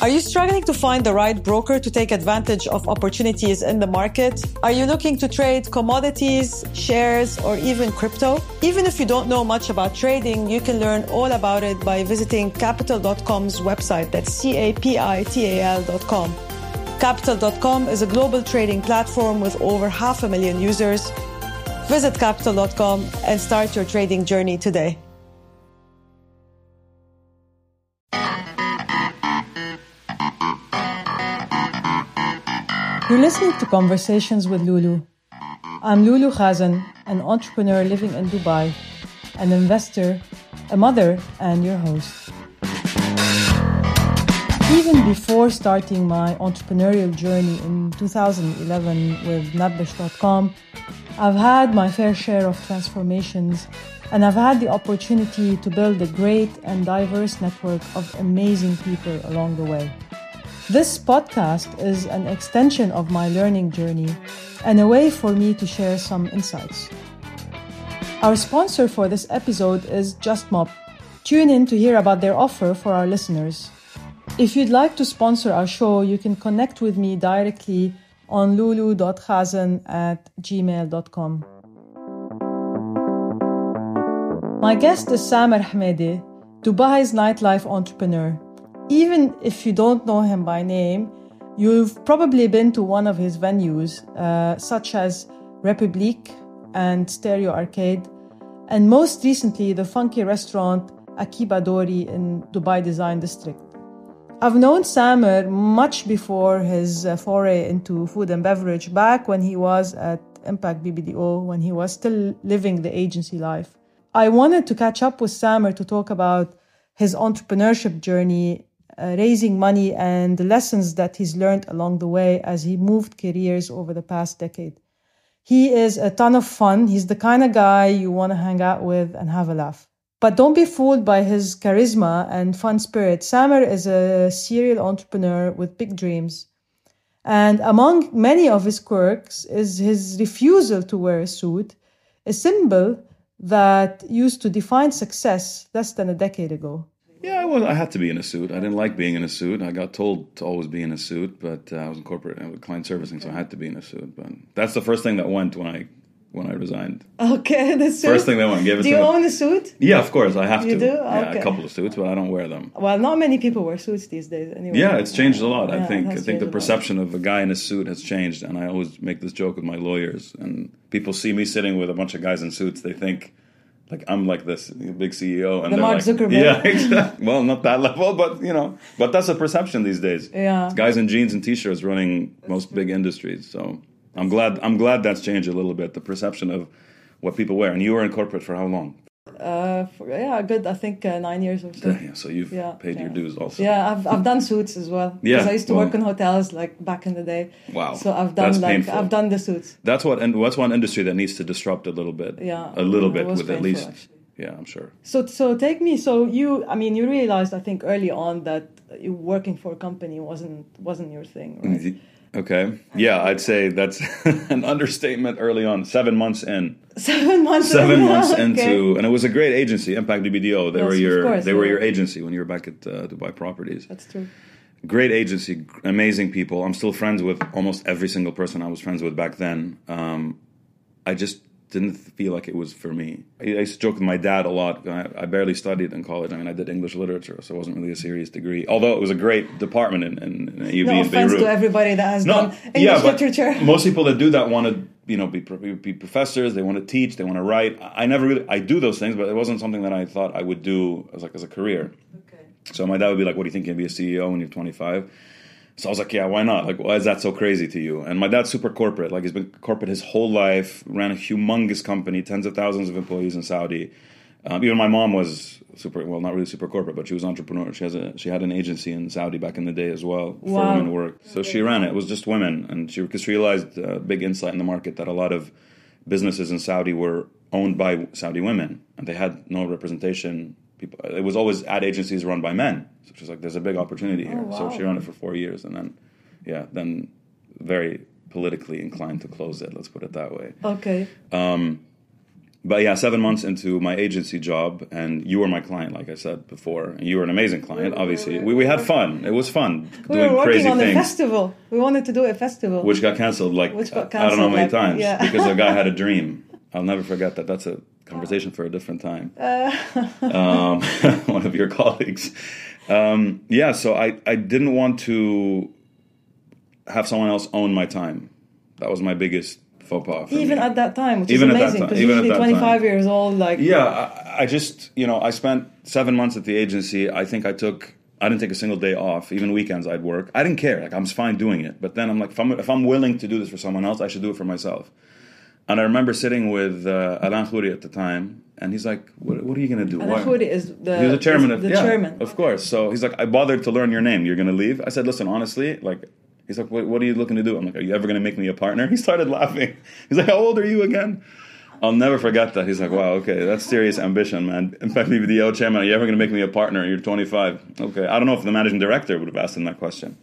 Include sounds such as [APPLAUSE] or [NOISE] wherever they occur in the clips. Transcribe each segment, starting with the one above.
Are you struggling to find the right broker to take advantage of opportunities in the market? Are you looking to trade commodities, shares, or even crypto? Even if you don't know much about trading, you can learn all about it by visiting capital.com's website. That's C-A-P-I-T-A-L.com. Capital.com is a global trading platform with over half a million users. Visit capital.com and start your trading journey today. You're listening to Conversations with Loulou. I'm Loulou Khazen, an entrepreneur living in Dubai, an investor, a mother, and your host. Even before starting my entrepreneurial journey in 2011 with Nabbesh.com, I've had my fair share of transformations and I've had the opportunity to build a great and diverse network of amazing people along the way. This podcast is an extension of my learning journey and a way for me to share some insights. Our sponsor for this episode is JustMop. Tune in to hear about their offer for our listeners. If you'd like to sponsor our show, you can connect with me directly on lulu.khazan at gmail.com. My guest is Samer Hamadeh, Dubai's nightlife entrepreneur. Even if you don't know him by name, you've probably been to one of his venues, uh, such as Republique and Stereo Arcade, and most recently the funky restaurant Akiba Dori in Dubai Design District. I've known Samer much before his uh, foray into food and beverage, back when he was at Impact BBDO, when he was still living the agency life. I wanted to catch up with Samer to talk about his entrepreneurship journey uh, raising money and the lessons that he's learned along the way as he moved careers over the past decade. He is a ton of fun. He's the kind of guy you want to hang out with and have a laugh. But don't be fooled by his charisma and fun spirit. Samer is a serial entrepreneur with big dreams. And among many of his quirks is his refusal to wear a suit, a symbol that used to define success less than a decade ago. Yeah, I was. I had to be in a suit. I didn't like being in a suit. I got told to always be in a suit, but uh, I was in corporate and client servicing, so I had to be in a suit. But that's the first thing that went when I when I resigned. Okay, the suit. First thing that went. Gave it do to you me. own a suit? Yeah, of course I have You to. do? Yeah, Okay. a couple of suits, but I don't wear them. Well, not many people wear suits these days. Anyway. Yeah, it's changed a lot. Yeah, I think. I think the perception of a guy in a suit has changed, and I always make this joke with my lawyers. And people see me sitting with a bunch of guys in suits. They think. Like I'm like this big CEO, and The Mark like, Zuckerberg. yeah, [LAUGHS] exactly. Well, not that level, but you know, but that's a perception these days. Yeah. It's guys in jeans and t-shirts running most big industries. So I'm glad. I'm glad that's changed a little bit. The perception of what people wear. And you were in corporate for how long? Uh, for, yeah, good. I think uh, nine years or so. Yeah, so you've Yeah, paid your dues also. Yeah, I've I've done suits as well. Yeah, because I used to well- work in hotels like back in the day. Wow, So I've done that's like painful. I've done the suits. That's what. And that's one industry that needs to disrupt a little bit. Yeah, a little bit with at least. actually. Yeah, I'm sure. So so take me. So you, I mean, you realized I think early on that working for a company wasn't wasn't your thing, right? Okay. Yeah, I'd say that's [LAUGHS] an understatement. Early on, seven months in, Seven months. seven in, [LAUGHS] months okay. into, and it was a great agency, Impact BBDO. They Yes, were your course, they were your agency when you were back at uh, Dubai Properties. That's true. great agency, amazing people. I'm still friends with almost every single person I was friends with back then. Um, I just didn't feel like it was for me. I I used to joke with my dad a lot. I, I barely studied in college. I mean, I did English literature, so it wasn't really a serious degree. Although it was a great department in, in, in UB No in offense Beirut. to everybody that has No, done English but literature. [LAUGHS] most people that do that want to, you know, be, be professors. They want to teach. They want to write. I I never really. I do those things, but it wasn't something that I thought I would do as like as a career. Okay. So my dad would be like, "What do you think you can be a CEO when you're 25?" So I was like, "Yeah, why not? Like, why is that so crazy to you?" And my dad's super corporate. Like, he's been corporate his whole life. Ran a humongous company, tens of thousands of employees in Saudi. Um, even my mom was super well, not really super corporate, but she was entrepreneur. She has a she had an agency in Saudi back in the day as well wow. for women work. So she ran it. It was just women, and she because she realized uh, big insight in the market that a lot of businesses in Saudi were owned by Saudi women, and they had no representation. People, it was always ad agencies run by men. So she's like, "There's a big opportunity here." Oh, So she ran it for four years, and then, yeah, then very politically inclined to close it. Let's put it that way. Okay. Um, but yeah, seven months into my agency job, and you were my client, like I said before, and you were an amazing client. Obviously, we, we had fun. It was fun We doing were crazy on a things, festival. We wanted to do a festival. which got canceled like Which got I don't know how many like, times yeah. because a guy had a [LAUGHS] dream. I'll never forget that. That's a conversation for a different time. [LAUGHS] um, [LAUGHS] one of your colleagues. Um, yeah, so I, I didn't want to have someone else own my time. That was my biggest faux pas. even me. at that time, which Even is amazing because usually 25 time. years old, like Yeah, I, I just you know I spent seven months at the agency. I think I took I didn't take a single day off. Even weekends I'd work. I didn't care. Like I was fine doing it. But then I'm like, if I'm if I'm willing to do this for someone else, I should do it for myself. And I remember sitting with uh, Alain Khouri at the time, and he's like, "What, what are you gonna do?" And Why- Khouri is the, he was the chairman of the yeah, chairman. of course. So he's like, I bothered to learn your name. You're gonna leave? I said, listen, honestly, like, he's like, what, what are you looking to do? I'm like, are you ever gonna make me a partner? [LAUGHS] He started laughing. He's like, how old are you again? I'll never forget that. He's like, wow, okay, that's serious ambition, man. In fact, maybe the old chairman, are you ever gonna make me a partner? You're 25. Okay, I don't know if the managing director would have asked him that question.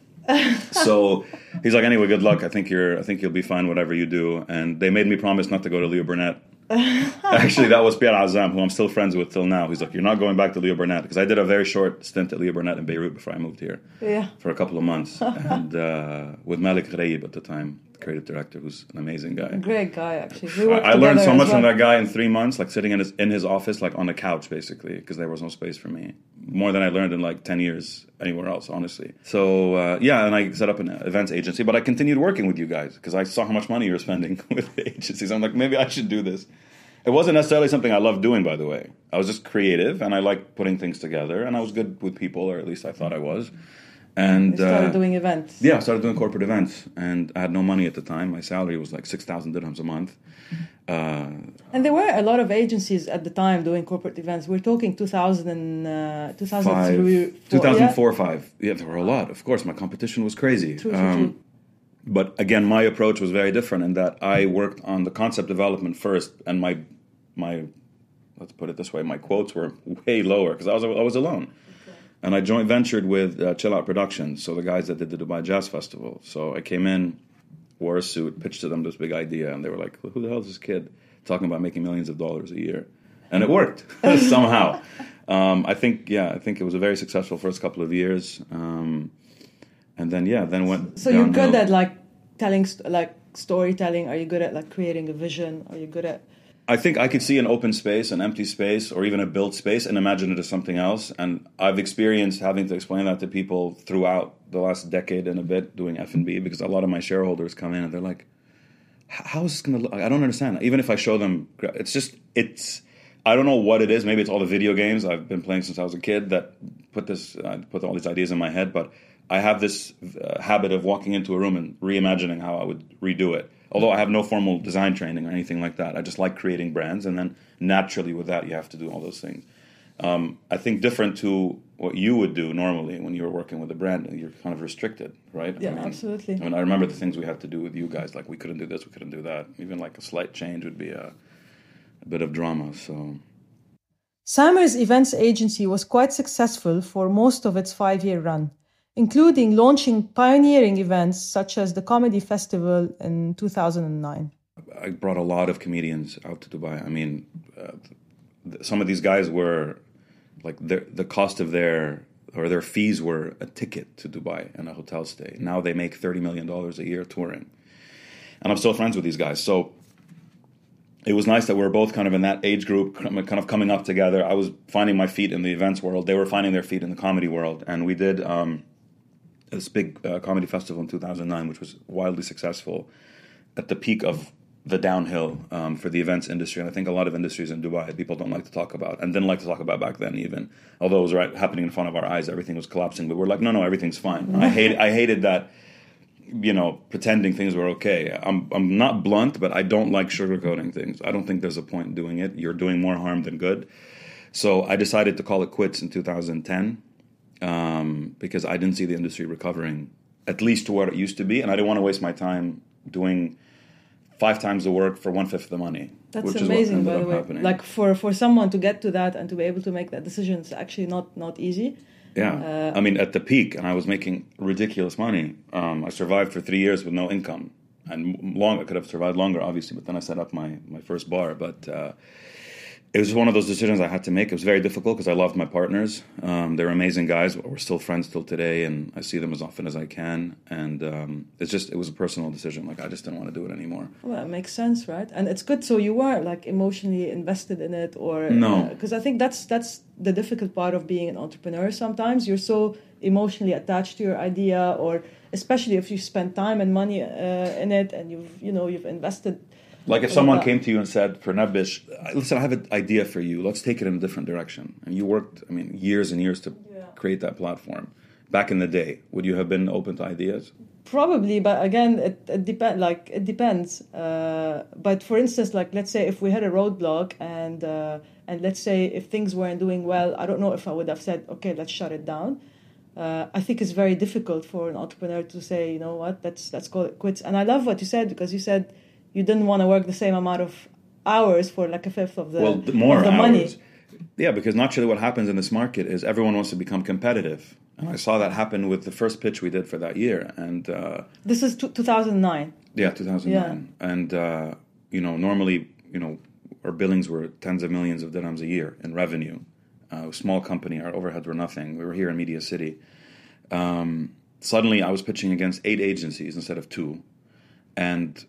So he's like, anyway, good luck. I think you're, I think you'll be fine, whatever you do. And they made me promise not to go to Leo Burnett. [LAUGHS] Actually, that was Pierre Azam, who I'm still friends with till now. He's like, "You're not going back to Leo Burnett," because I did a very short stint at Leo Burnett in Beirut before I moved here Yeah. for a couple of months, [LAUGHS] and uh, with Malik Ghraib at the time, creative director, who's an amazing guy. Great guy, actually. We I, I learned so much from well. that guy in three months, like sitting in his in his office, like on the couch, basically, because there was no space for me. More than I learned in like ten years anywhere else, honestly. So uh, yeah, and I set up an events agency, but I continued working with you guys because I saw how much money you were spending [LAUGHS] with the agencies. I'm like, maybe I should do this. It wasn't necessarily something I loved doing, by the way. I was just creative, and I liked putting things together, and I was good with people, or at least I thought I was. And We started uh, doing events. yeah, I started doing corporate events, and I had no money at the time. My salary was like six thousand dirhams a month. Uh, And there were a lot of agencies at the time doing corporate events. We're talking 2000 and, uh, 2003, five, four- 2004, five. Yeah, there were a lot. Of course, my competition was crazy. True, true, Um, true. but again, my approach was very different in that I worked on the concept development first, and my my let's put it this way, my quotes were way lower because I was I was alone. And I joint ventured with uh, Chill Out Productions, so the guys that did the Dubai Jazz Festival. So I came in, wore a suit, pitched to them this big idea, and they were like, "Who the hell is this kid talking about making millions of dollars a year?" And it worked [LAUGHS] [LAUGHS] somehow. Um, I think, yeah, I think it was a very successful first couple of years, um, and then yeah, then went. So you're good at like telling, st- like storytelling. Are you good at like creating a vision? Are you good at I think I could see an open space, an empty space, or even a built space and imagine it as something else. And I've experienced having to explain that to people throughout the last decade and a bit doing F&B because a lot of my shareholders come in and they're like, how is this going to look? I don't understand. Even if I show them, it's just, it's, I don't know what it is. Maybe it's all the video games I've been playing since I was a kid that put this, uh, put all these ideas in my head. But I have this uh, habit of walking into a room and reimagining how I would redo it. Although I have no formal design training or anything like that, I just like creating brands, and then naturally with that you have to do all those things. Um, I think different to what you would do normally when you were working with a brand, you're kind of restricted, right? Yeah, I mean, absolutely. I mean, I remember the things we had to do with you guys, like we couldn't do this, we couldn't do that. Even like a slight change would be a, a bit of drama. So Samer's events agency was quite successful for most of its five year run, including launching pioneering events such as the Comedy Festival in 2009. I brought a lot of comedians out to Dubai. I mean, uh, some of these guys were like their, the cost of their or their fees were a ticket to Dubai and a hotel stay. Now they make thirty million dollars a year touring, and I'm still friends with these guys. So it was nice that we were both kind of in that age group, kind of coming up together. I was finding my feet in the events world; they were finding their feet in the comedy world, and we did. Um, this big uh, comedy festival in 2009, which was wildly successful at the peak of the downhill um, for the events industry. And I think a lot of industries in Dubai people don't like to talk about and didn't like to talk about back then even. Although it was right happening in front of our eyes, everything was collapsing. But we're like, no, no, everything's fine. I hate I hated that. You know, pretending things were okay. I'm I'm not blunt, but I don't like sugarcoating things. I don't think there's a point in doing it. You're doing more harm than good. So I decided to call it quits in 2010 um, because I didn't see the industry recovering at least to what it used to be, and I didn't want to waste my time doing five times the work for one fifth the money. That's amazing, by the way. happening. Like for, for someone to get to that and to be able to make that decision is actually not not easy. yeah, uh, I mean, at the peak, and I was making ridiculous money. Um, I survived for three years with no income, and long. I could have survived longer, obviously, but then I set up my my first bar. But uh, it was one of those decisions I had to make. It was very difficult because I loved my partners. Um, they're amazing guys. We're still friends till today, and I see them as often as I can. And um, it's just it was a personal decision. Like I just didn't want to do it anymore. Well, it makes sense, right? And it's good. So you were like emotionally invested in it, or No. Because I think that's that's the difficult part of being an entrepreneur. Sometimes you're so emotionally attached to your idea, or especially if you spend time and money uh, in it, and you've you know you've invested. Like if someone came to you and said, "For Nabbesh, listen, I have an idea for you. Let's take it in a different direction." And you worked, I mean, years and years to Yeah. create that platform. Back in the day, would you have been open to ideas? Probably, but again, it, it depend. Like it depends. Uh, but for instance, like let's say if we had a roadblock and uh, and let's say if things weren't doing well, I don't know if I would have said, okay, let's shut it down. Uh, I think it's very difficult for an entrepreneur to say, you know what, let's let's call it quits. And I love what you said because you said you didn't want to work the same amount of hours for like a fifth of the well, more of the hours. money. Yeah, because naturally, what happens in this market is everyone wants to become competitive, and I saw that happen with the first pitch we did for that year, and uh, This is two, 2009. yeah, 2009, and uh, you know, normally, you know, our billings were tens of millions of dirhams a year in revenue. Uh, small company, our overheads were nothing. We were here in Media City. Um, suddenly, I was pitching against eight agencies instead of two, and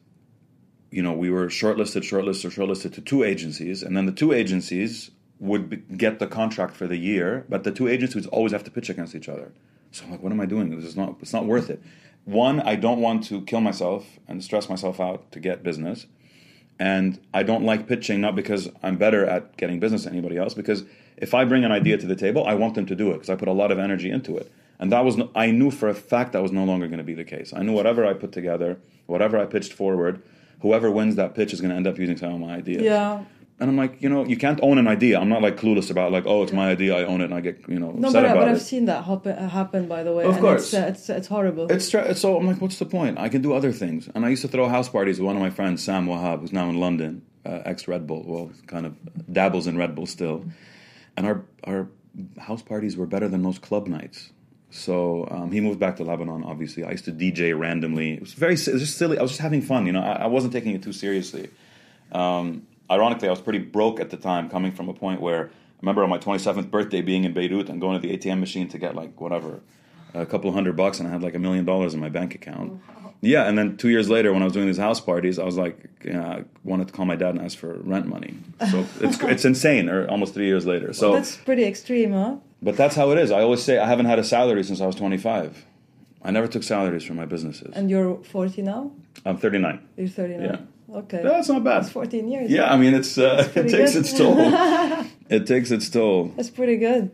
you know, we were shortlisted, shortlisted, shortlisted to two agencies, and then the two agencies would be, get the contract for the year, but the two agencies would always have to pitch against each other. So I'm like, what am I doing? This is not, it's not worth it. One, I don't want to kill myself and stress myself out to get business, and I don't like pitching not because I'm better at getting business than anybody else, because if I bring an idea to the table, I want them to do it because I put a lot of energy into it. And that was, no, I knew for a fact that was no longer going to be the case. I knew whatever I put together, whatever I pitched forward, whoever wins that pitch is going to end up using some of my ideas. Yeah. And I'm like, you know, you can't own an idea. I'm not like clueless about like, oh, it's my idea, I own it, and I get you know No, upset but, I- about but it. I've seen that happen, happen by the way. Of and course. It's, uh, it's, it's horrible. It's stra- so I'm like, what's the point? I can do other things. And I used to throw house parties with one of my friends, Sam Wahab, who's now in London, uh, ex Red Bull. Well, kind of dabbles in Red Bull still. And our our house parties were better than most club nights. So um, he moved back to Lebanon. Obviously, I used to DJ randomly. It was very, it was just silly. I was just having fun. You know, I, I wasn't taking it too seriously. Um, ironically, I was pretty broke at the time, coming from a point where I remember on my 27th birthday being in Beirut and going to the ATM machine to get like whatever, a couple of hundred bucks, and I had like a million dollars in my bank account. Yeah, and then two years later, when I was doing these house parties, I was like, I wanted to call my dad and ask for rent money. So [LAUGHS] it's it's insane. Or almost three years later. So, That's pretty extreme, huh? But that's how it is. I always say I haven't had a salary since I was 25. I never took salaries from my businesses. And you're 40 now? I'm 39. You're 39? Yeah. Okay. That's not bad. That's 14 years. Yeah, I mean it's uh, [LAUGHS] it takes good. its toll. [LAUGHS] it takes its toll. That's pretty good.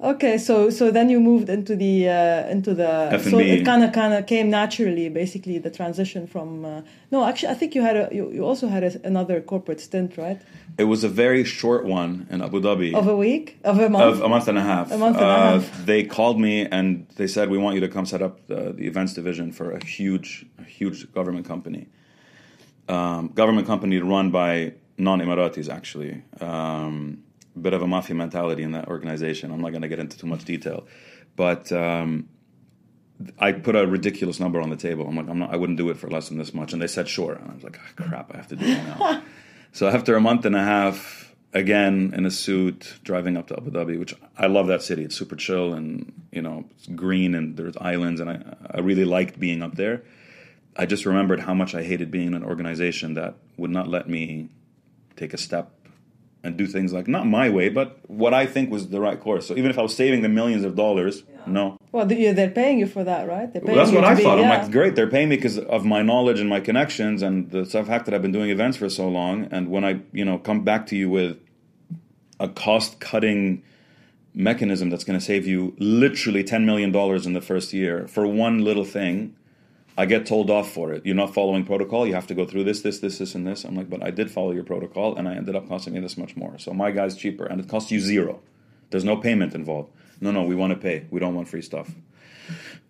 Okay, so so then you moved into the uh, into the so F&B. it kind of kind of came naturally, basically the transition from. Uh, no, actually, I think you had a you, you also had a, another corporate stint, right? It was a very short one in Abu Dhabi. Of a week, of a month. of a month and a half. A month and a Uh, half. They called me and they said, "We want you to come set up the, the events division for a huge, huge government company. Um, government company run by non-Emiratis, actually. Um, bit of a mafia mentality in that organization. I'm not going to get into too much detail, but." Um, I put a ridiculous number on the table. I'm like, I'm not, I wouldn't do it for less than this much. And they said, sure. And I was like, oh, crap, I have to do it now. [LAUGHS] so after a month and a half, again in a suit, driving up to Abu Dhabi, which I love that city. It's super chill and, you know, it's green and there's islands. And I, I really liked being up there. I just remembered how much I hated being in an organization that would not let me take a step and do things like, not my way, but what I think was the right course. So even if I was saving the millions of dollars, no, well, they- they're paying you for that, right? They're paying well, that's you what to I be- thought. I'm yeah. like, great, they're paying me because of my knowledge and my connections and the fact that I've been doing events for so long. And when I, you know, come back to you with a cost-cutting mechanism that's going to save you literally ten million dollars in the first year for one little thing, I get told off for it. You're not following protocol. You have to go through this, this, this, this, and this. I'm like, but I did follow your protocol, and I ended up costing me this much more. So my guy's cheaper, and it costs you zero. There's no payment involved. No, no, we want to pay. We don't want free stuff.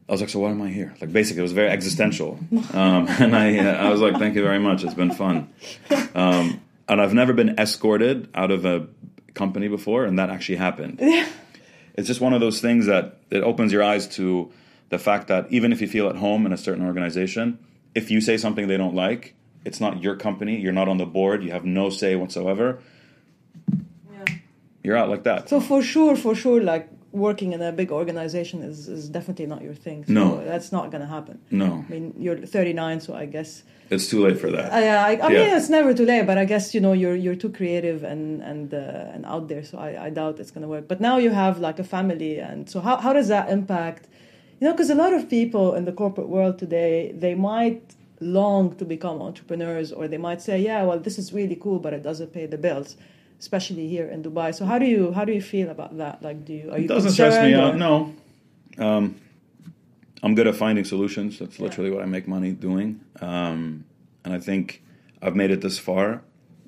I was like, so why am I here? Like, basically, it was very existential, [LAUGHS] um, and I, uh, I was like, thank you very much. It's been fun, um, and I've never been escorted out of a company before, and that actually happened. It's just one of those things that it opens your eyes to the fact that even if you feel at home in a certain organization, if you say something they don't like, it's not your company. You're not on the board. You have no say whatsoever. Yeah. You're out like that. So for sure, for sure, like working in a big organization is, is definitely not your thing. So No. that's not going to happen. no, I mean, you're 39, so I guess. it's too late for that. I, I, I Yeah. mean, it's never too late, but I guess you know you're you're too creative and and uh, and out there, so I, I doubt it's gonna work. But now you have like a family, and so how how does that impact? You know, because a lot of people in the corporate world today, they might long to become entrepreneurs, or they might say, yeah, well, this is really cool, but it doesn't pay the bills, especially here in Dubai. So how do you how do you feel about that? Like, do you are you It doesn't stress me concerned out. No, um, I'm good at finding solutions. That's Yeah. literally what I make money doing. Um, and I think I've made it this far.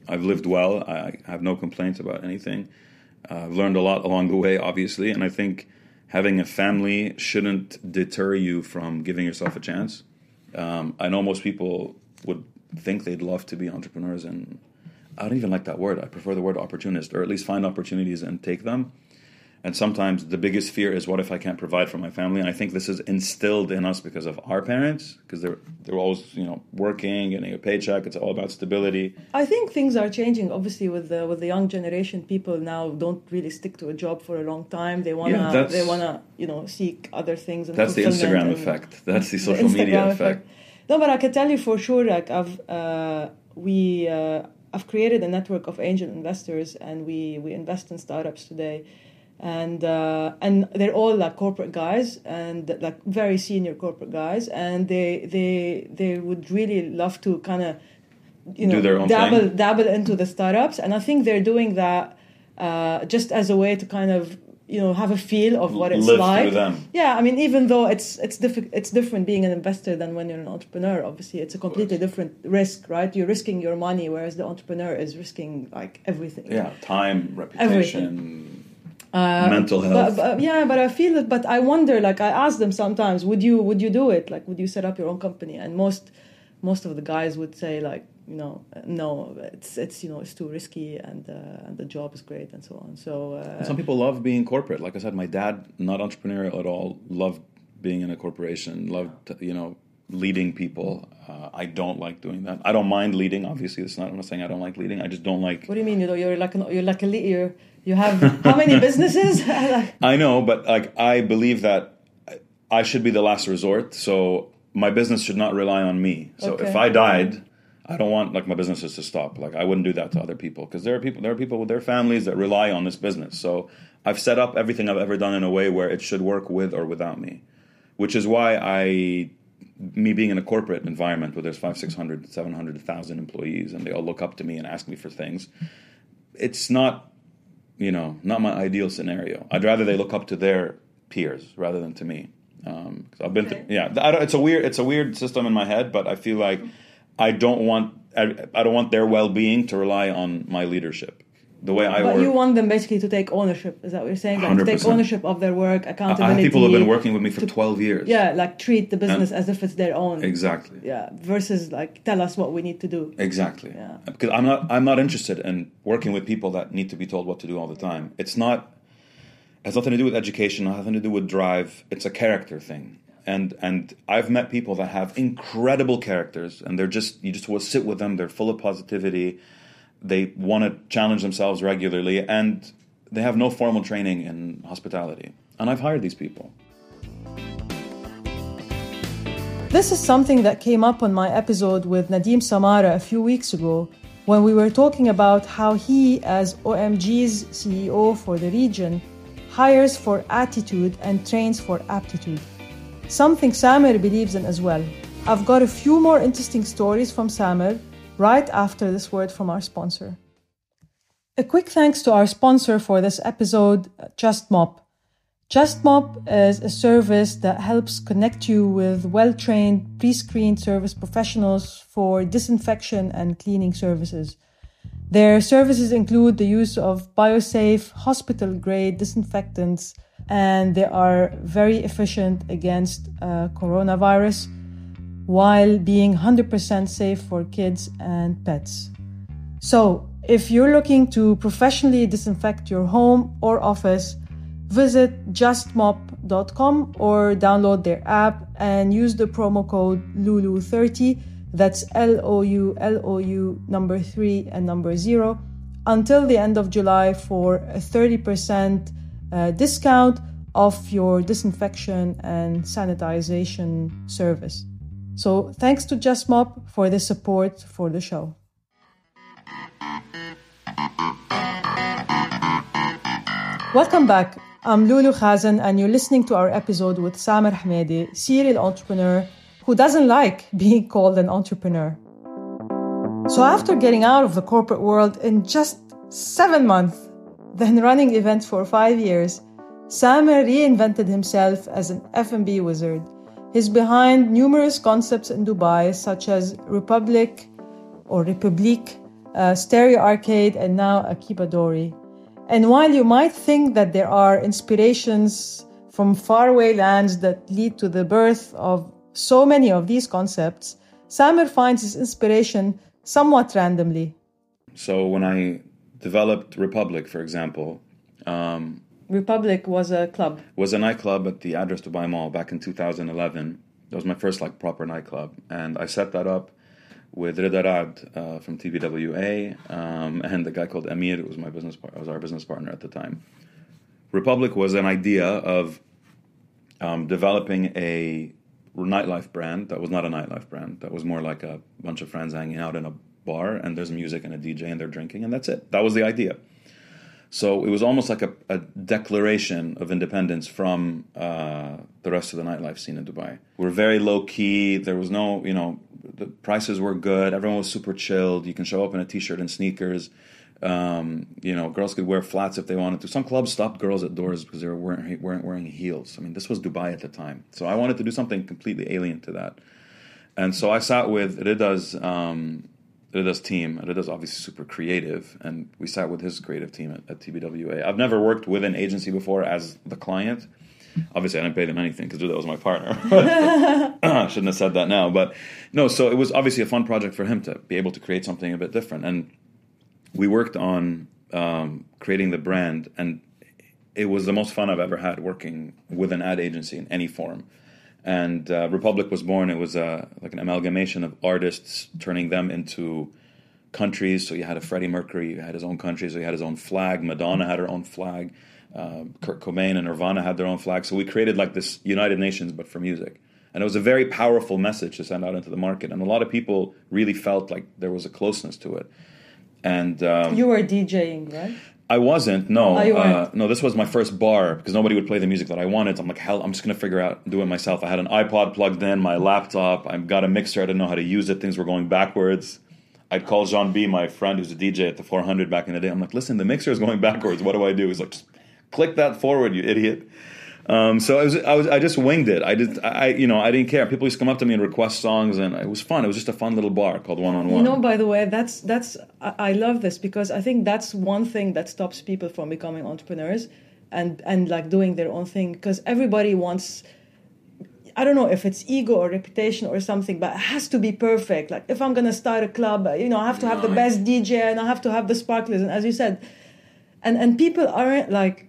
I've lived well. I, I have no complaints about anything. Uh, I've learned a lot along the way, obviously, and I think having a family shouldn't deter you from giving yourself a chance. Um, I know most people would think they'd love to be entrepreneurs, and I don't even like that word. I prefer the word opportunist, or at least find opportunities and take them. And sometimes the biggest fear is, what if I can't provide for my family? And I think this is instilled in us because of our parents, because they're they're always you know working, getting a paycheck. It's all about stability. I think things are changing. Obviously, with the with the young generation, people now don't really stick to a job for a long time. They wanna Yeah, they wanna you know seek other things. And That's the Instagram effect. That's the [LAUGHS] the social media Instagram effect. No, but I can tell you for sure. Like I've uh, we uh, I've created a network of angel investors, and we we invest in startups today. And uh, and they're all like corporate guys and like very senior corporate guys, and they they they would really love to kind of you know Do their own dabble thing. dabble into the startups. And i think they're doing that uh, just as a way to kind of you know have a feel of what it's Live like. them. yeah i mean even though it's it's diffi- it's different being an investor than when you're an entrepreneur obviously. It's a completely different risk right? You're risking your money whereas the entrepreneur is risking like everything. Yeah, time, reputation, Uh, mental health. but- yeah but i feel it but i wonder like i ask them sometimes would you would you do it like would you set up your own company and most most of the guys would say like you know no it's it's you know it's too risky and uh, and the job is great and so on so uh, Some people love being corporate. Like I said, my dad, not entrepreneurial at all, loved being in a corporation, loved, you know, leading people. Uh, I don't like doing that. I don't mind leading. Obviously, it's not. I'm not saying I don't like leading. I just don't like. what do you mean you know you're like an, you're like a le- you're you have how many [LAUGHS] businesses I know, but like I believe that I should be the last resort. So my business should not rely on me. So Okay. if I died, I don't want like my businesses to stop. Like I wouldn't do that to other people because there are people there are people with their families that rely on this business. So I've set up everything I've ever done in a way where it should work with or without me, which is why I me being in a corporate environment where there's five, six hundred, seven hundred thousand employees and they all look up to me and ask me for things, it's not you know, not my ideal scenario. I'd rather they look up to their peers rather than to me. Um, I've been, through, yeah. I don't, it's a weird, it's a weird system in my head, but I feel like I don't want, I, I don't want their well-being to rely on my leadership. The way I but work, you want them basically to take ownership is that what you're saying like to take ownership of their work accountability. I have people who've been working with me for twelve years. yeah like treat the business as if it's their own exactly. yeah versus like tell us what we need to do Exactly. Yeah. Because I'm not I'm not interested in working with people that need to be told what to do all the time. It's not it has nothing to do with education, nothing to do with drive. It's a character thing. And and I've met people that have incredible characters and they're just you just will sit with them, they're full of positivity. They want to challenge themselves regularly and they have no formal training in hospitality. And I've hired these people. This is something that came up on my episode with Nadim Samara a few weeks ago when we were talking about how he, as OMG's CEO for the region, hires for attitude and trains for aptitude. Something Samer believes in as well. I've got a few more interesting stories from Samer right after this word from our sponsor. A quick thanks to our sponsor for this episode, JustMop. Just Mop is a service that helps connect you with well trained, pre screened service professionals for disinfection and cleaning services. Their services include the use of biosafe, hospital grade disinfectants, and they are very efficient against uh, coronavirus while being 100% safe for kids and pets. So, if you're looking to professionally disinfect your home or office, visit justmop.com or download their app and use the promo code LOULOU30. That's L O U L O U number three and number zero until the end of July for a 30% uh, discount of your disinfection and sanitization service. So thanks to JustMop for the support for the show. Welcome back. I'm Loulou Khazen, and you're listening to our episode with Samer Hamadeh, serial entrepreneur who doesn't like [LAUGHS] being called an entrepreneur. So, after getting out of the corporate world in just seven months, then running events for five years, Samer reinvented himself as an F&B wizard. He's behind numerous concepts in Dubai, such as Republic or Republique, uh, Stereo Arcade, and now Akiba Dori. And while you might think that there are inspirations from faraway lands that lead to the birth of so many of these concepts, Samer finds his inspiration somewhat randomly. So when I developed Republic, for example, um, Republic was a club. Was a nightclub at the Address Dubai Mall back in 2011. That was my first like proper nightclub, and I set that up with Reda Raad uh, from TBWA um, [LAUGHS] and the guy called Amir, who was my business par- was our business partner at the time. Republic was an idea of um, developing a nightlife brand that was not a nightlife brand. That was more like a bunch of friends hanging out in a bar and there's music and a DJ and they're drinking and that's it. That was the idea. So it was almost like a, a declaration of independence from uh, the rest of the nightlife scene in Dubai. We are very low key. There was no, you know, the prices were good. Everyone was super chilled. You can show up in a t-shirt and sneakers. Um, you know, girls could wear flats if they wanted to. Some clubs stopped girls at doors because they were wearing, weren't wearing heels. I mean, this was Dubai at the time. So I wanted to do something completely alien to that. And so I sat with Reda's um, Reda's team. Reda's obviously super creative, and we sat with his creative team at, at TBWA. I've never worked with an agency before as the client. Obviously, I didn't pay them anything because Reda was my partner. I [LAUGHS] [LAUGHS] shouldn't have said that now, but no. So it was obviously a fun project for him to be able to create something a bit different, and we worked on um, creating the brand, and it was the most fun I've ever had working with an ad agency in any form and uh, Republic was born. It was uh, like an amalgamation of artists turning them into countries. So you had a Freddie Mercury, you had his own country, so he had his own flag. Madonna had her own flag. Uh, Kurt Cobain and Nirvana had their own flag. So we created like this United Nations, but for music. And it was a very powerful message to send out into the market. And a lot of people really felt like there was a closeness to it. And um, you were DJing, right? I wasn't. No, oh, uh, no. This was my first bar because nobody would play the music that I wanted. So I'm like, hell, I'm just gonna figure out do it myself. I had an iPod plugged in, my laptop. I got a mixer. I didn't know how to use it. Things were going backwards. I'd call Jean B, my friend who's a DJ at the 400 back in the day. I'm like, listen, the mixer is going [LAUGHS] backwards. What do I do? He's like, click that forward, you idiot. Um, so I was, I was, I just winged it. I did, I, you know, I didn't care. People used to come up to me and request songs, and it was fun. It was just a fun little bar called One on One. You know, by the way, that's that's I love this because I think that's one thing that stops people from becoming entrepreneurs, and and like doing their own thing because everybody wants. I don't know if it's ego or reputation or something, but it has to be perfect. Like if I'm gonna start a club, you know, I have to have the best DJ and I have to have the sparklers, and as you said, and and people aren't like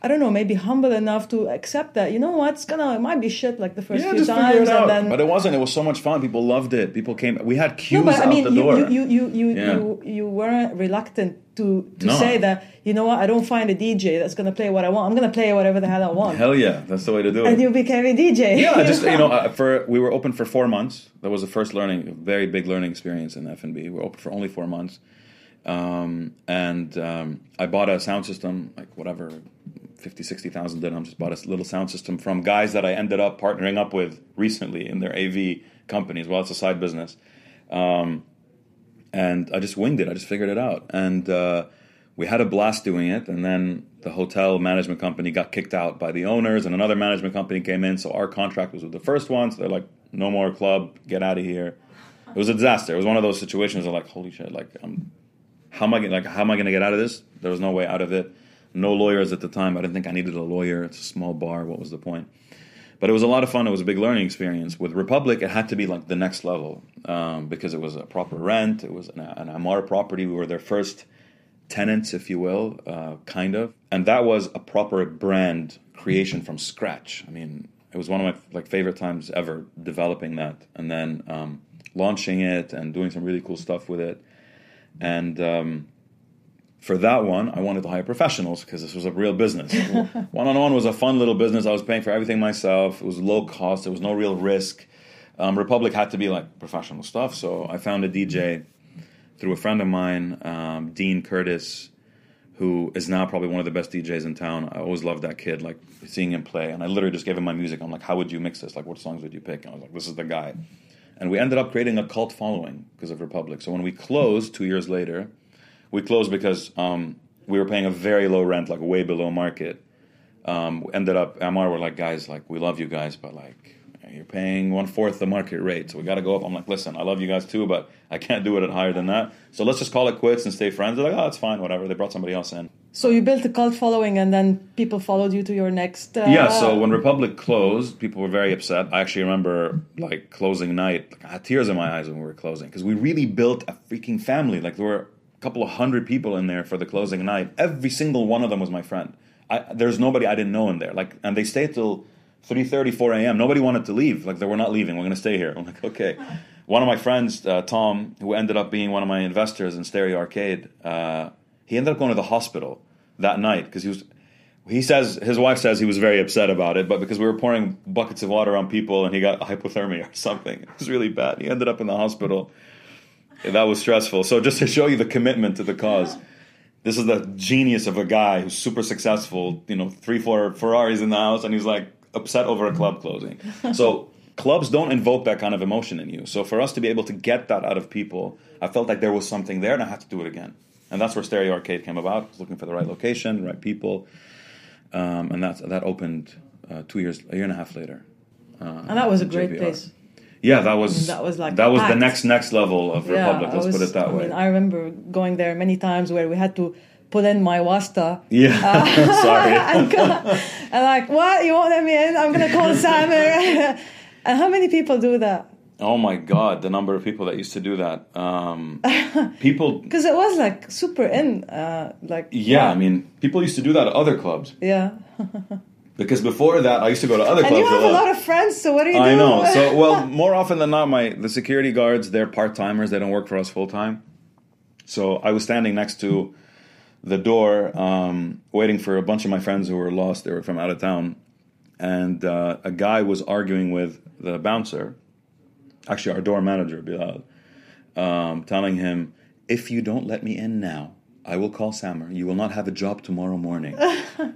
I don't know, maybe humble enough to accept that. You know what? It's gonna, it might be shit like the first yeah, few just times, it out. Then... But it wasn't. It was so much fun. People loved it. People came. We had queues no, but, I mean, out the you, door. You, you, you, yeah. you, you weren't reluctant to to no. say that. You know what? I don't find a DJ that's gonna play what I want. I'm gonna play whatever the hell I want. Hell yeah, that's the way to do it. And you became a DJ. Yeah, just you [LAUGHS] know, uh, for we were open for four months. That was the first learning, very big learning experience in F and B. We were open for only four months. Um, and um, I bought a sound system, like whatever, 50, 60,000 dirhams. Just bought a little sound system from guys that I ended up partnering up with recently in their AV companies. Well, it's a side business. Um, and I just winged it. I just figured it out. And uh, we had a blast doing it. And then the hotel management company got kicked out by the owners, and another management company came in. So our contract was with the first one. So they're like, no more club, get out of here. It was a disaster. It was one of those situations where like, holy shit, like, I'm, how am I like, how am I going to get out of this? There was no way out of it no lawyers at the time. I didn't think I needed a lawyer. It's a small bar. What was the point? But it was a lot of fun. It was a big learning experience. With Republic, it had to be like the next level um, because it was a proper rent. It was an, an property. We were their first tenants, if you will, uh, kind of. And that was a proper brand creation from scratch. I mean, it was one of my like favorite times ever developing that, and then um, launching it and doing some really cool stuff with it. And um, for that one, I wanted to hire professionals because this was a real business. one on one was a fun little business. I was paying for everything myself. It was low cost. There was no real risk. Um, Republic had to be like professional stuff. So I found a DJ through a friend of mine, um, Dean Curtis, who is now probably one of the best DJs in town. I always loved that kid, like seeing him play. And I literally just gave him my music. I'm like, how would you mix this? Like, what songs would you pick? And I was like, this is the guy. And we ended up creating a cult following because of Republic. So when we closed two years later, we closed because um, we were paying a very low rent, like way below market. Um, ended up, Emaar were like, guys, like, we love you guys, but like, you're paying one fourth the market rate, so we got to go up. I'm like, listen, I love you guys too, but I can't do it at higher than that. So let's just call it quits and stay friends. They're like, oh, it's fine, whatever. They brought somebody else in. So you built a cult following, and then people followed you to your next. Uh, yeah. So when Republic closed, people were very upset. I actually remember like closing night, like, I had tears in my eyes when we were closing because we really built a freaking family. Like there were couple of hundred people in there for the closing night. Every single one of them was my friend. I, there's nobody I didn't know in there. Like, and they stayed till 3.30, 4 a.m. Nobody wanted to leave. Like, they were not leaving. We're going to stay here. [LAUGHS] I'm like, okay. One of my friends, uh, Tom, who ended up being one of my investors in Stereo Arcade, uh, he ended up going to the hospital that night because he was. He says his wife says he was very upset about it, but because we were pouring buckets of water on people and he got [LAUGHS] hypothermia or something, it was really bad. He ended up in the hospital. That was stressful. So just to show you the commitment to the cause, this is the genius of a guy who's super successful. You know, three, four Ferraris in the house, and he's like, upset over a club closing. So clubs don't invoke that kind of emotion in you. So for us to be able to get that out of people, I felt like there was something there, and I had to do it again. And that's where Stereo Arcade came about. Was looking for the right location, right people, um, and that that opened uh, two years, a year and a half later. Uh, and that was a great JBR. place. Yeah, that was that was like that was the next next level of yeah, Republic. Let's was, put it that I way. Mean, I remember going there many times where we had to pull in my wasta. Yeah, uh, [LAUGHS] sorry. [LAUGHS] and, and, like, what? You won't let me in? I'm gonna call Samer. [LAUGHS] and how many people do that? Oh my god, the number of people that used to do that. Um, people, because it was like super in, uh, like yeah, yeah, I mean, people used to do that at other clubs. Yeah. Because before that, I used to go to other and clubs. you have a lot of friends, so what do you I do? I know. [LAUGHS] So, well, more often than not, my the security guards they're part timers. They don't work for us full time. So I was standing next to the door, um, waiting for a bunch of my friends who were lost. They were from out of town, and uh, a guy was arguing with the bouncer, actually our door manager Bilal, um, telling him, "If you don't let me in now, I will call Samer. You will not have a job tomorrow morning.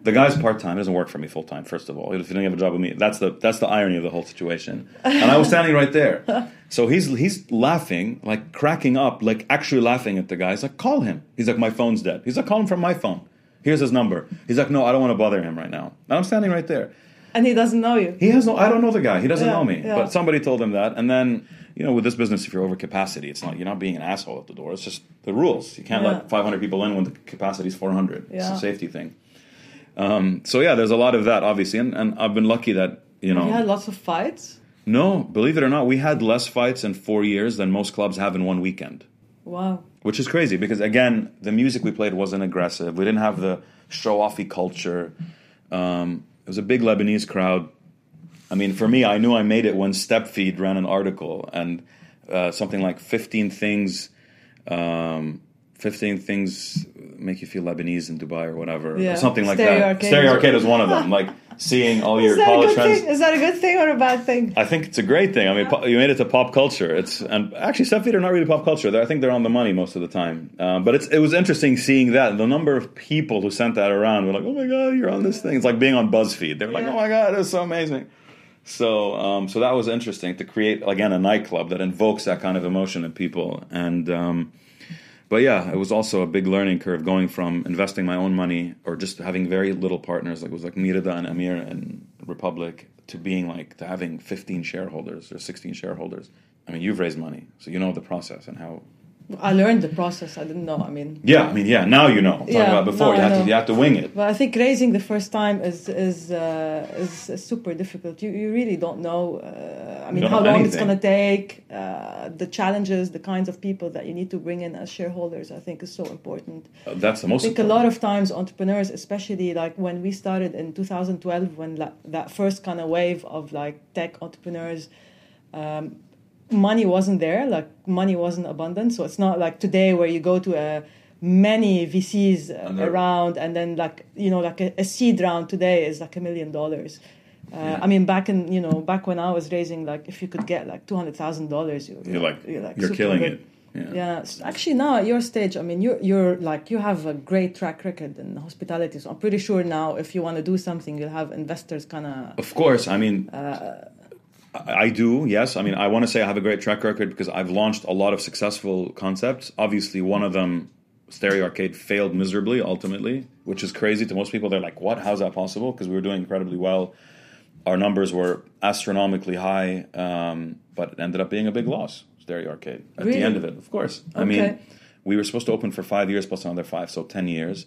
the guy's part time. doesn't work for me full time. First of all, if you don't have a job with me, that's the that's the irony of the whole situation. And I was standing right there. So he's he's laughing, like cracking up, like actually laughing at the guy. He's like, call him. He's like, my phone's dead. He's like, call him from my phone. Here's his number. He's like, no, I don't want to bother him right now. And I'm standing right there. And he doesn't know you. He has no. I don't know the guy. He doesn't yeah, know me. Yeah. But somebody told him that, and then you know, with this business, if you're over capacity, it's not you're not being an asshole at the door. It's just the rules. You can't yeah. let 500 people in when the capacity is 400. Yeah. It's a safety thing. Um, so yeah, there's a lot of that, obviously, and, and I've been lucky that you know. You had lots of fights. No, believe it or not, we had less fights in four years than most clubs have in one weekend. Wow. Which is crazy because again, the music we played wasn't aggressive. We didn't have the show-offy culture. Um, it was a big Lebanese crowd I mean, for me, I knew I made it when Stepfeed ran an article and uh, something like 15 things, um, 15 things make you feel Lebanese in Dubai or whatever, yeah. or something like Stereo that. Arcade. Stereo Arcade is one of them. Like seeing all your college friends. Thing? Is that a good thing or a bad thing? I think it's a great thing. I mean, yeah. you made it to pop culture. It's and actually Stepfeed are not really pop culture. They're, I think they're on the money most of the time. Uh, but it was interesting seeing that the number of people who sent that around were like, "Oh my god, you're on this thing." It's like being on BuzzFeed. They're like, "Oh my god, it's so amazing." So, um, so that was interesting to create again a nightclub that invokes that kind of emotion in people. And, um, but yeah, it was also a big learning curve going from investing my own money or just having very little partners, like it was like Mirada and Amir and Republic, to being like to having 15 shareholders or 16 shareholders. I mean, you've raised money, so you know the process and how I learned the process. I didn't know. I mean, yeah, I mean, yeah. Now you know. I'm talking yeah, about before, you have to you have to wing it. But I think raising the first time is is uh, is, is, super difficult. You you really don't know. Uh, I mean, how long it's going to take, uh, the challenges, the kinds of people that you need to bring in as shareholders, I think is so important. Uh, That's the most. I think a lot of times entrepreneurs, especially like when we started in 2012, when la- that first kind of wave of like tech entrepreneurs, um, money wasn't there, like money wasn't abundant. So it's not like today where you go to a many VCs uh, And around, and then like you know like a, a seed round today is like a million dollars. Uh, Yeah. I mean, back in you know back when I was raising, like if you could get like two hundred thousand dollars, you're, You're like you're, super killing good. it. Yeah. Yeah, actually, now at your stage, I mean, you're you're like you have a great track record in hospitality. So I'm pretty sure now, if you want to do something, you'll have investors kind of. Of course, I mean, Uh, I, do. Yes, I mean, I want to say I have a great track record because I've launched a lot of successful concepts. Obviously, one of them, Stereo Arcade, failed miserably ultimately, which is crazy to most people. They're like, "What? How's that possible?" Because we were doing incredibly well. Our numbers were astronomically high, um, but it ended up being a big loss. Stereo Arcade at Really? the end of it, of course. I mean, we were supposed to open for five years plus another five, so ten years.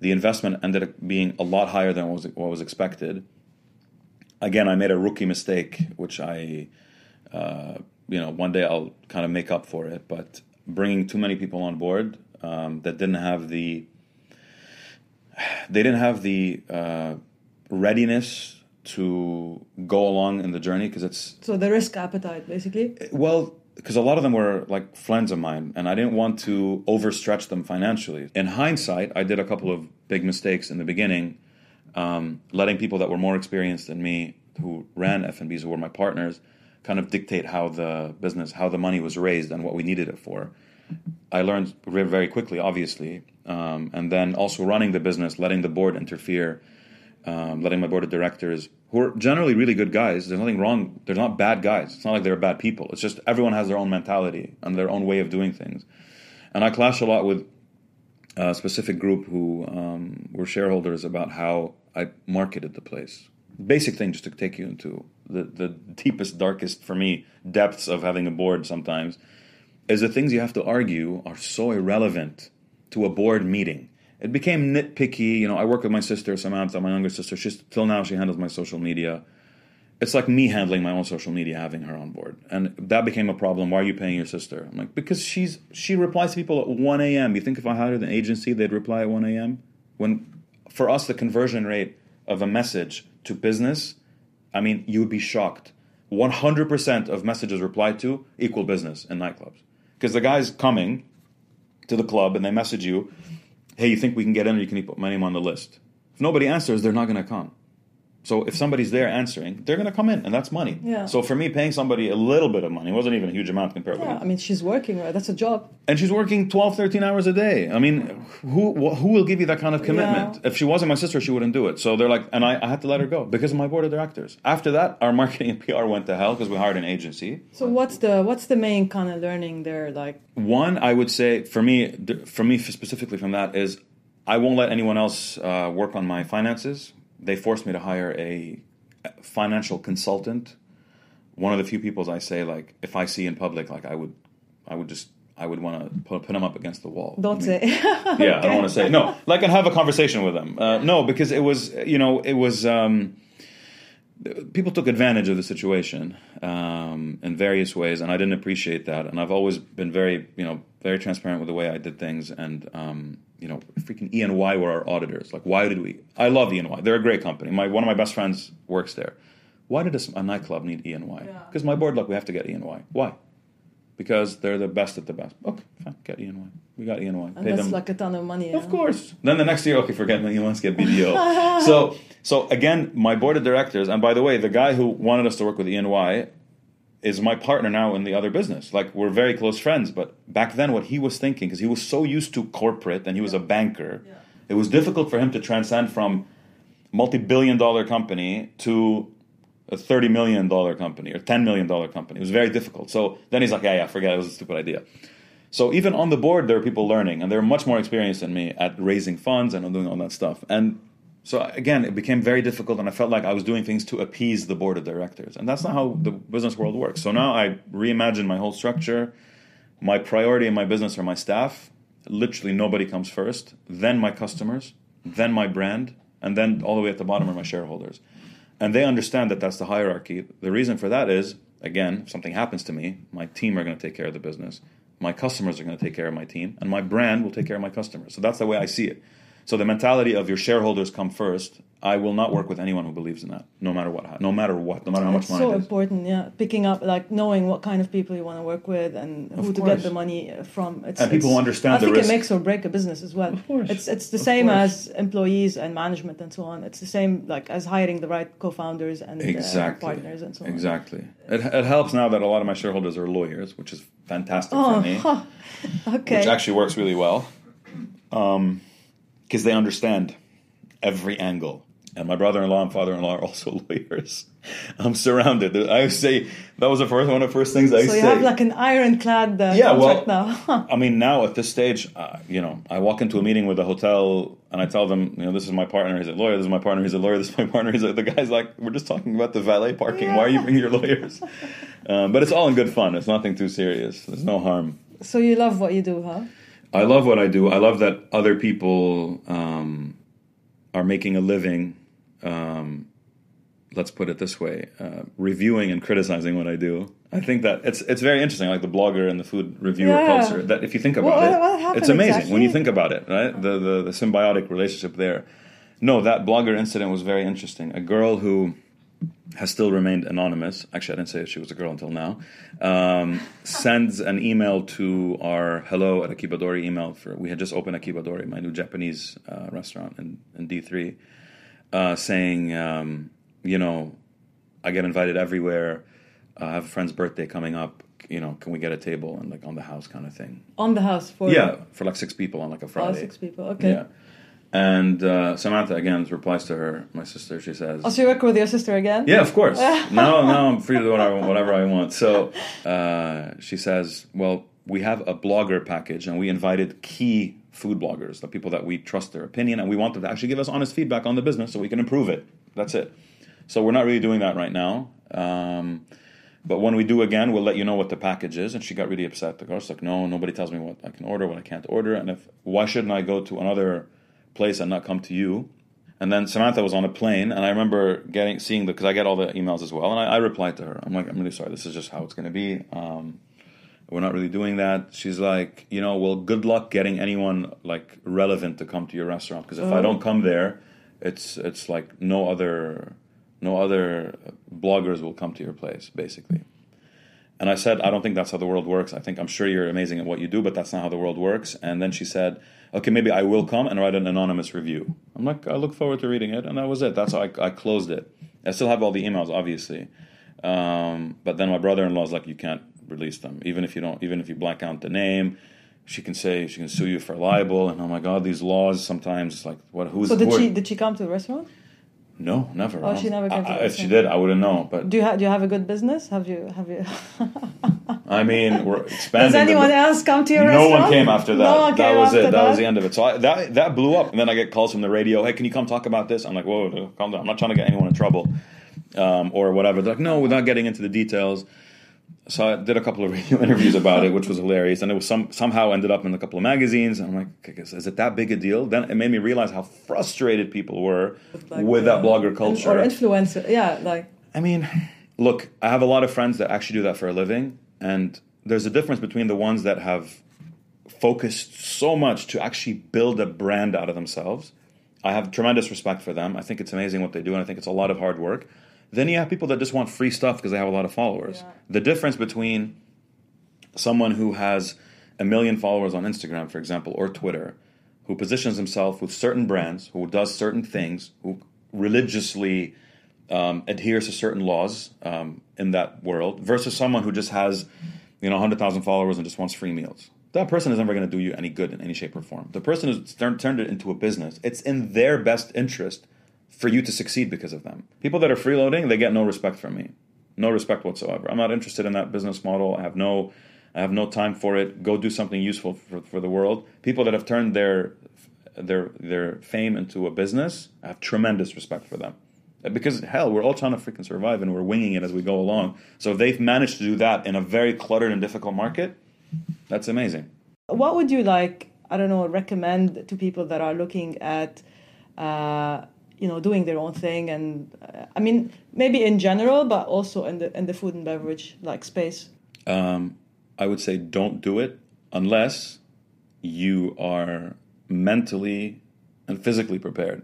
The investment ended up being a lot higher than what was what was expected. Again, I made a rookie mistake, which I, uh, you know, one day I'll kind of make up for it. But bringing too many people on board um, that didn't have the, they didn't have the uh, readiness to go along in the journey because it's so the risk appetite, basically. well, because a lot of them were like friends of mine, and I didn't want to overstretch them financially. In hindsight, I did a couple of big mistakes in the beginning, um, letting people that were more experienced than me, who ran F&Bs, who were my partners, kind of dictate how the business, how the money was raised, and what we needed it for. I learned very quickly, obviously, um, and then also running the business, letting the board interfere, um, letting my board of directors, who are generally really good guys, there's nothing wrong. They're not bad guys. It's not like they're bad people. It's just everyone has their own mentality and their own way of doing things. And I clash a lot with a specific group who um, were shareholders about how I marketed the place. Basic thing, just to take you into the, the deepest, darkest, for me, depths of having a board sometimes, is the things you have to argue are so irrelevant to a board meeting. It became nitpicky. You know, I work with my sister Samantha, my younger sister. She's till now she handles my social media. It's like me handling my own social media, having her on board, and that became a problem. Why are you paying your sister? I'm like, because she's she replies to people at 1 a.m. You think if I hired an agency, they'd reply at 1 a.m. When for us the conversion rate of a message to business, I mean, you would be shocked. 100% of messages replied to equal business in nightclubs. Because the guy's coming to the club and they message you, hey, you think we can get in or you can put my name on the list? If nobody answers, they're not going to come. So if somebody's there answering, they're going to come in, and that's money. Yeah. So for me, paying somebody a little bit of money wasn't even a huge amount compared Yeah, I mean, she's working, right? That's a job. and she's working 12 13 hours a day i mean who who will give you that kind of commitment Yeah. if she wasn't my sister she wouldn't do it so they're like and I, I had to let her go because of my board of directors after that our marketing and [LAUGHS] pr went to hell because we hired an agency So what's the what's the main kind of learning there? Like, one i would say for me for me specifically from that is i won't let anyone else uh, work on my finances they forced me to hire a financial consultant one of the few people i say like if i see in public like i would i would just i would want to put, put him up against the wall don't I mean, say. [LAUGHS] yeah, I don't want to say no. Like, and have a conversation with them. Uh, no, because it was, you know, it was. Um, people took advantage of the situation um, in various ways, and I didn't appreciate that. And I've always been very, you know, very transparent with the way I did things. And um, you know, freaking E and Y were our auditors. Like, why did we? I love E and Y. They're a great company. My one of my best friends works there. Why did a, a nightclub need E and Y? Yeah. Because my board, look, we have to get E and Y. Why? Because they're the best at the best. Okay, fine, get E and Y. We got E and Y. and that's like a ton of money. Of yeah. course. Then the next year, okay, forget me. He wants get BDO. [LAUGHS] so, so again, my board of directors, and by the way, the guy who wanted us to work with ENY is my partner now in the other business. Like we're very close friends, but back then, what he was thinking, because he was so used to corporate and he was a banker, Yeah. it was difficult for him to transcend from multi-billion-dollar company to a thirty million dollar company or ten million dollar company. It was very difficult. So then he's like, yeah, yeah, forget it. It was a stupid idea. So even on the board, there are people learning, and they're much more experienced than me at raising funds and doing all that stuff. And so again, it became very difficult, and I felt like I was doing things to appease the board of directors, and that's not how the business world works. So now I reimagine my whole structure. My priority in my business are my staff. Literally, nobody comes first. Then my customers, then my brand, and then all the way at the bottom are my shareholders. And they understand that that's the hierarchy. The reason for that is again, if something happens to me, my team are going to take care of the business. My customers are going to take care of my team, and my brand will take care of my customers. So that's the way I see it. So the mentality of your shareholders come first. I will not work with anyone who believes in that, no matter what, no matter what, no matter how much It's money. so it is. important, yeah. Picking up, like knowing what kind of people you want to work with and Of who to course. get the money uh, from. It's, And people it's- understand I the think risk. it makes or break a business as well. Of course. It's it's the Of same course. as employees and management and so on. It's the same like as hiring the right co-founders and uh, Exactly. partners and so on. Exactly. It, it helps now that a lot of my shareholders are lawyers, which is fantastic Oh, for me. huh. [LAUGHS] okay. which actually works really well because they understand every angle. And my brother-in-law and father-in-law are also [LAUGHS] lawyers. I'm surrounded. I say that was the first one of the first things I so say. So you have like an ironclad uh, Yeah, well- now. [LAUGHS] I mean, now at this stage, uh, you know, I walk into a meeting with a hotel and I tell them, you know, this is my partner. He's a lawyer. This is my partner. He's a lawyer. [LAUGHS] This is my partner. He's a, the guy's like, we're just talking about the valet parking. Why are you bringing your lawyers? Um, but it's all in good fun. It's nothing too serious. There's no harm. so you love what you do, huh? I love what I do. I love that other people um, are making a living. Um, let's put it this way: uh, reviewing and criticizing what I do. I think that it's it's very interesting, like the blogger and the food reviewer Yeah. culture. That if you think about it, what it's amazing exactly? when you think about it, right? The, the the symbiotic relationship there. No, that blogger incident was very interesting. A girl who has still remained anonymous. Actually, I didn't say if she was a girl until now. Um, sends an email to our hello at Akibadori email for. We had just opened Akibadori, my new Japanese uh, restaurant in, in D three, uh, saying, um, you know, I get invited everywhere. I have a friend's birthday coming up. You know, can we get a table and like on the house kind of thing? On the house for Yeah, for like six people on like a oh, Friday. six people. Okay. Yeah. And uh, Samantha again replies to her, my sister. She says, Oh, so you work with your sister again? yeah, of course. [LAUGHS] now, now I'm free to do whatever, whatever I want. So uh, she says, "Well, we have a blogger package, and we invited key food bloggers, the people that we trust their opinion, and we want them to actually give us honest feedback on the business so we can improve it. That's it. So we're not really doing that right now." Um, but when we do again, we'll let you know what the package is. And she got really upset. The girl's like, no, nobody tells me what I can order, what I can't order. And if why shouldn't I go to another place and not come to you? And then Samantha was on a plane, and I remember getting seeing the because I get all the emails as well, and I, I replied to her. I'm like, I'm really sorry. This is just how it's going to be. Um, we're not really doing that. She's like, you know, well, good luck getting anyone like relevant to come to your restaurant because if I don't come there, it's it's like no other no other bloggers will come to your place basically. And I said, I don't think that's how the world works. I think I'm sure you're amazing at what you do, but that's not how the world works. And then she said, okay, maybe I will come and write an anonymous review. I'm like, I look forward to reading it, and that was it. That's how I, I closed it. I still have all the emails, obviously, um, but then my brother-in-law is like, you can't release them, even if you don't, even if you black out the name. She can say she can sue you for libel, and oh my god, these laws sometimes like what? Who's So did she did she come to the restaurant? No, never. Oh, she never came to I- the If she did, I wouldn't know. But Do you ha- do you have a good business? Have you have you? [LAUGHS] I mean, we're expanding. Does the- anyone else come to your no restaurant? one came after that. No one that was it. That, that was the end of it. So I, that that blew up, and then I get calls from the radio. Hey, can you come talk about this? I'm like, whoa, calm down. I'm not trying to get anyone in trouble, um, or whatever. They're like, no, we're not getting into the details. So I did a couple of [LAUGHS] radio interviews about it, which was hilarious, and it was some somehow ended up in a couple of magazines. And I'm like, is it that big a deal? Then it made me realize how frustrated people were Like, with that blogger culture. or influencer? Yeah, like I mean, look, I have a lot of friends that actually do that for a living, and there's a difference between the ones that have focused so much to actually build a brand out of themselves. I have tremendous respect for them. I think it's amazing what they do, and I think it's a lot of hard work. Then you have people that just want free stuff because they have a lot of followers. Yeah. The difference between someone who has a million followers on Instagram, for example, or Twitter, who positions himself with certain brands, who does certain things, who religiously um, adheres to certain laws um, in that world, versus someone who just has, you know, 100,000 followers and just wants free meals. That person is never going to do you any good in any shape or form. The person who's turned turned it into a business, it's in their best interest for you to succeed because of them. People that are freeloading, they get no respect from me. No respect whatsoever. I'm not interested in that business model. I have no I have no time for it. Go do something useful for, for the world. People that have turned their their their fame into a business, I have tremendous respect for them. Because hell, we're all trying to freaking survive and we're winging it as we go along. So if they've managed to do that in a very cluttered and difficult market, that's amazing. what would you like? I don't know. Recommend to people that are looking at, uh, you know doing their own thing and uh, i mean maybe in general but also in the in the food and beverage like space. Um, i would say don't do it unless you are mentally and physically prepared.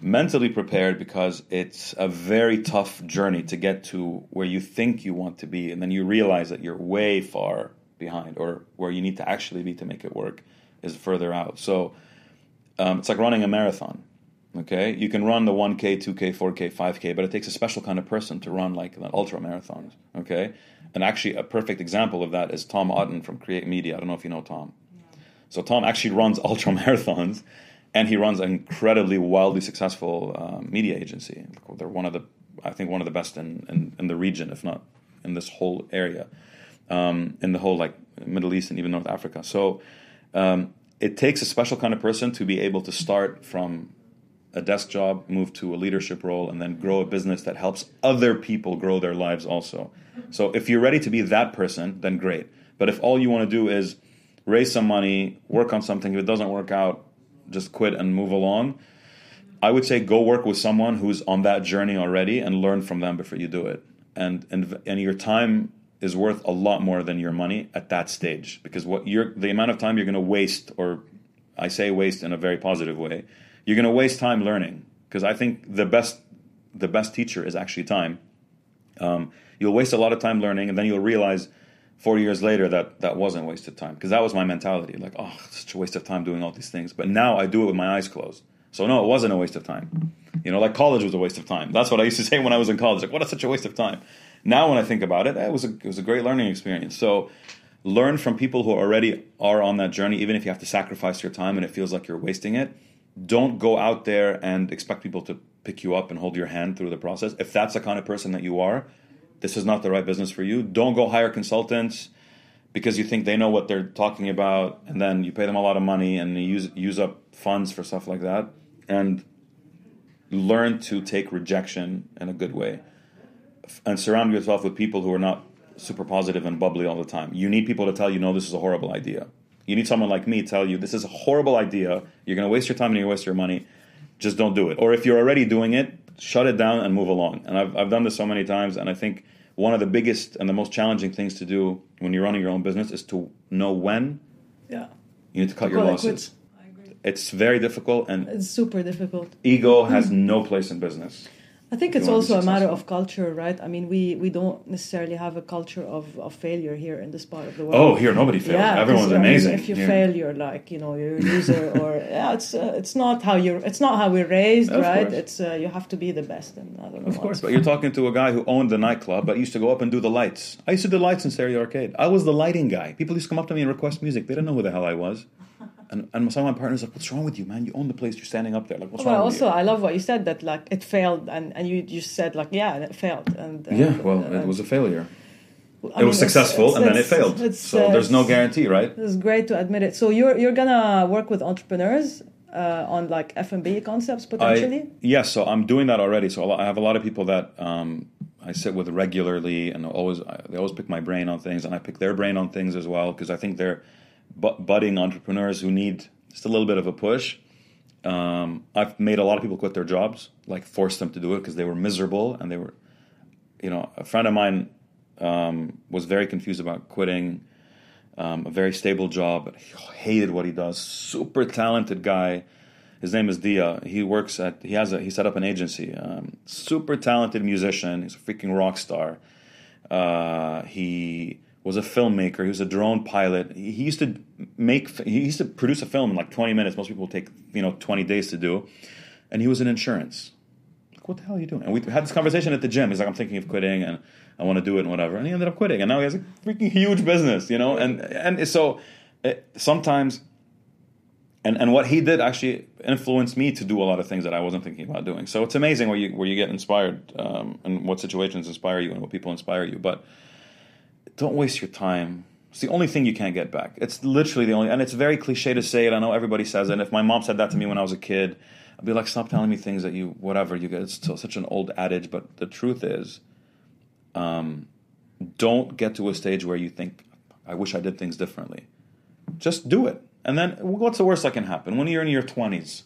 Mentally prepared because it's a very tough journey to get to where you think you want to be and then you realize that you're way far behind or where you need to actually be to make it work is further out. So um, it's like running a marathon Okay, you can run the 1K, 2K, 4K, 5K, but it takes a special kind of person to run like an ultra marathon. Okay, and actually, a perfect example of that is Tom Otten from Create Media. I don't know if you know Tom. So Tom actually runs [LAUGHS] ultra marathons, and he runs an incredibly wildly successful uh, media agency. They're one of the, I think, one of the best in, in, in the region, if not in this whole area, um, in the whole like Middle East and even North Africa. So um, it takes a special kind of person to be able to start from a desk job, move to a leadership role, and then grow a business that helps other people grow their lives also. So if you're ready to be that person, then great. But if all you want to do is raise some money, work on something, if it doesn't work out, just quit and move along. I would say go work with someone who's on that journey already and learn from them before you do it. And and and your time is worth a lot more than your money at that stage because what you're the amount of time you're going to waste or I say waste in a very positive way you're going to waste time learning because I think the best the best teacher is actually time. Um, you'll waste a lot of time learning, and then you'll realize four years later that that wasn't wasted time because that was my mentality. Like, oh, such a waste of time doing all these things. But now I do it with my eyes closed. So no, it wasn't a waste of time. You know, like college was a waste of time. That's what I used to say when I was in college. Like, what is such a waste of time? Now, when I think about it, it was a, it was a great learning experience. So learn from people who already are on that journey, even if you have to sacrifice your time and it feels like you're wasting it don't go out there and expect people to pick you up and hold your hand through the process. If that's the kind of person that you are, this is not the right business for you. Don't go hire consultants because you think they know what they're talking about, and then you pay them a lot of money and you use use up funds for stuff like that. And learn to take rejection in a good way, and surround yourself with people who are not super positive and bubbly all the time. You need people to tell you, no, this is a horrible idea. You need someone like me to tell you this is a horrible idea. You're going to waste your time and you waste your money. Just don't do it. Or if you're already doing it, shut it down and move along. And I've, I've done this so many times, and I think one of the biggest and the most challenging things to do when you're running your own business is to know when. Yeah. You need to cut to your losses. It's very difficult and it's super difficult. Ego has no place in business. I think it's also a matter of culture, right? I mean, we, we don't necessarily have a culture of, of failure here in this part of the world. Oh, here nobody fails. Yeah, Everyone's amazing. If you fail, you're like you know you're a loser, [LAUGHS] or yeah, it's uh, it's not how you're it's not how we're raised, of right? Course. It's uh, you have to be the best, and I don't know. Of course, but you're talking to a guy who owned the nightclub, but used to go up and do the lights. I used to do lights in Stereo Arcade. I was the lighting guy. People used to come up to me and request music. They didn't know who the hell I was. And, and some of my partners like, what's wrong with you, man? You own the place. You're standing up there. Like, what's well, wrong also, with you? I love what you said that like it failed, and, and you just said like, yeah, it failed. And, and yeah, well, it was a failure. I it mean, was successful, it's, it's, and then it failed. so uh, there's no guarantee, right? It's great to admit it. So you're you're gonna work with entrepreneurs uh, on like F and B concepts potentially. Yes, so I'm doing that already. So I have a lot of people that. Um, I sit with regularly, and always they always pick my brain on things, and I pick their brain on things as well because I think they're budding entrepreneurs who need just a little bit of a push. Um, I've made a lot of people quit their jobs, like forced them to do it because they were miserable and they were, you know, a friend of mine um, was very confused about quitting um, a very stable job, but he hated what he does. Super talented guy. His name is Dia. He works at he has a he set up an agency. Um, super talented musician. He's a freaking rock star. Uh, he was a filmmaker. He was a drone pilot. He, used to make he used to produce a film in like 20 minutes. Most people take you know 20 days to do. And he was in insurance. Like, what the hell are you doing? And we had this conversation at the gym. He's like, I'm thinking of quitting and I want to do it and whatever. And he ended up quitting. And now he has a freaking huge business, you know. And and so it, sometimes. And, and what he did actually influenced me to do a lot of things that I wasn't thinking about doing. So it's amazing where you where you get inspired um, and what situations inspire you and what people inspire you. But don't waste your time. It's the only thing you can't get back. It's literally the only, and it's very cliche to say it. I know everybody says it. And if my mom said that to me when I was a kid, I'd be like, stop telling me things that you, whatever. You get, it's still such an old adage. But the truth is, um, don't get to a stage where you think, I wish I did things differently. Just do it. And then what's the worst that can happen? When you're in your 20s,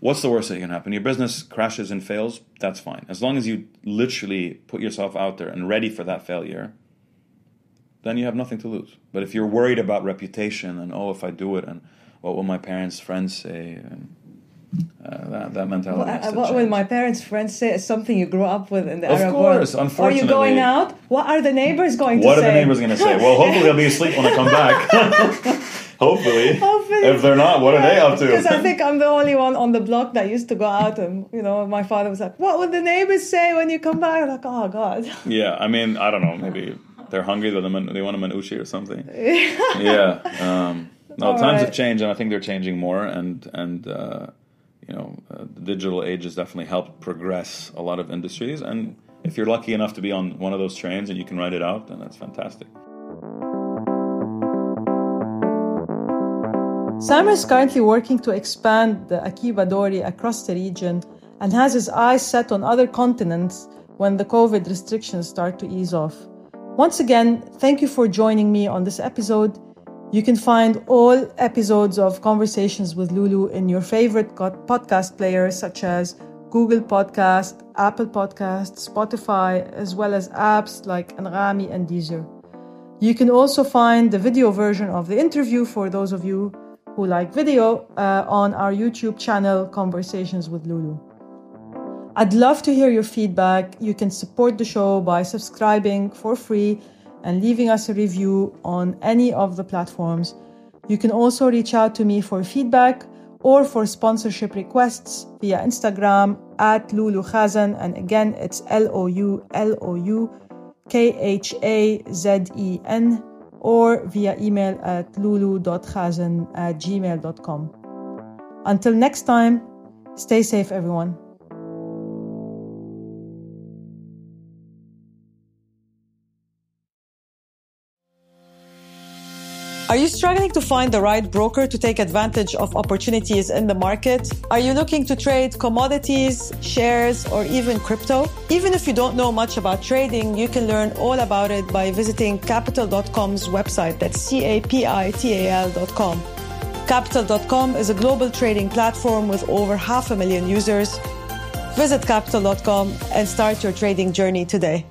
What's the worst that can happen? Your business crashes and fails. That's fine, as long as you literally put yourself out there and ready for that failure. Then you have nothing to lose. But if you're worried about reputation and oh, if I do it, and what will my parents, friends say, and uh, that, that mentality. Well, what will my parents' friends say? Is something you grew up with in the of Arab course, world. unfortunately. Are you going out? What are the neighbors going What to say? What are the neighbors going to say? Well, hopefully they'll be asleep when I come back. [LAUGHS] [LAUGHS] hopefully. Hopefully. If they're not, what are they up to? Because I think I'm the only one on the block that used to go out, and you know, my father was like, "What would the neighbors say when you come back?" I'm like, "Oh God." yeah, I mean, I don't know. Maybe [LAUGHS] they're hungry. They want they want a manushi or something. [LAUGHS] yeah. Um, no, All times right. have changed, and I think they're changing more. And and uh, you know, uh, the digital age has definitely helped progress a lot of industries. And if you're lucky enough to be on one of those trains and you can ride it out, then that's fantastic. Samer is currently working to expand the Akiba Dori across the region and has his eyes set on other continents when the COVID restrictions start to ease off. Once again, thank you for joining me on this episode. You can find all episodes of Conversations with Loulou in your favorite podcast players such as Google Podcast, Apple Podcast, Spotify, as well as apps like Anghami and Deezer. You can also find the video version of the interview for those of you who like video uh, on our YouTube channel, Conversations with Loulou. I'd love to hear your feedback. You can support the show by subscribing for free and leaving us a review on any of the platforms. You can also reach out to me for feedback or for sponsorship requests via Instagram at Loulou Khazen. And again, it's L O U L O U K H A Z E N or via email at loulou.khazen at gmail.com. Until next time, stay safe, everyone. Are you struggling to find the right broker to take advantage of opportunities in the market? Are you looking to trade commodities, shares, or even crypto? Even if you don't know much about trading, you can learn all about it by visiting capital.com's website. That's C A P I T A L.com. Capital.com is a global trading platform with over half a million users. Visit capital.com and start your trading journey today.